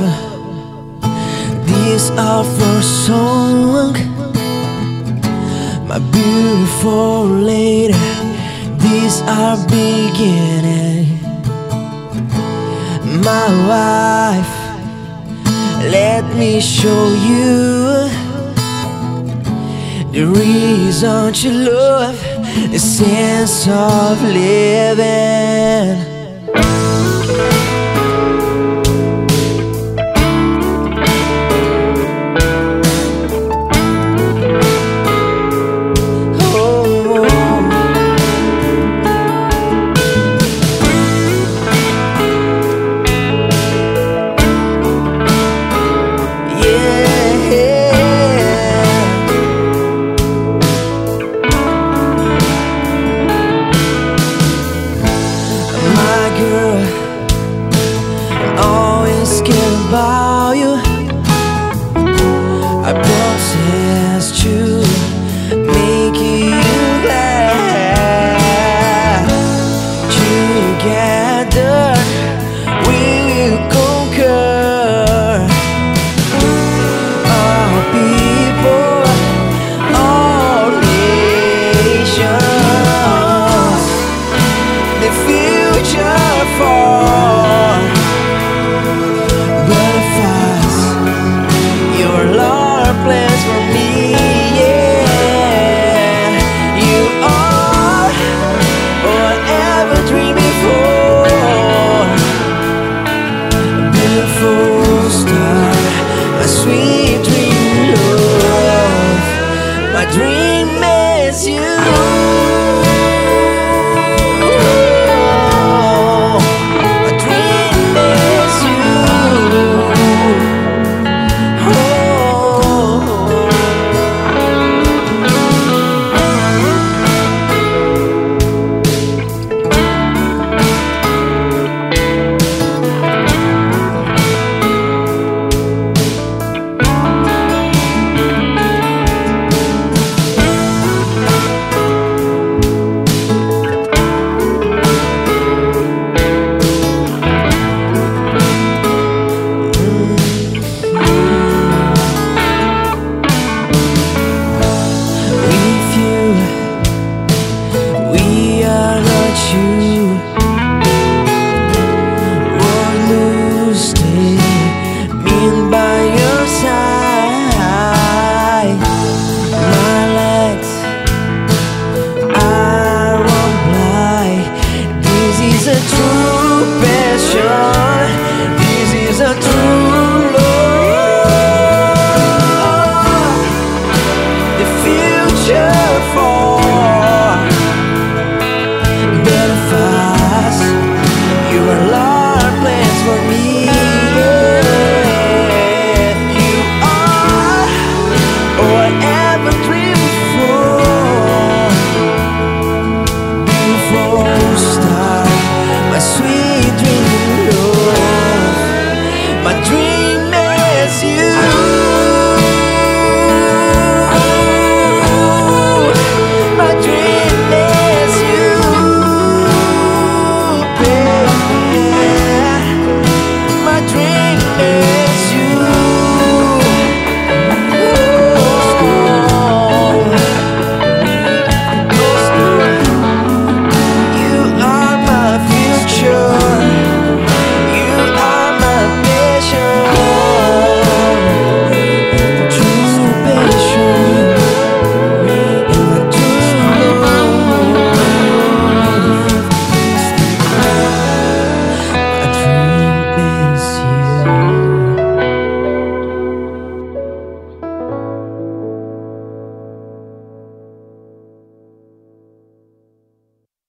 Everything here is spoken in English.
love. These are for song, my beautiful lady. These are beginning, my wife. Let me show you the reason to love, the sense of living.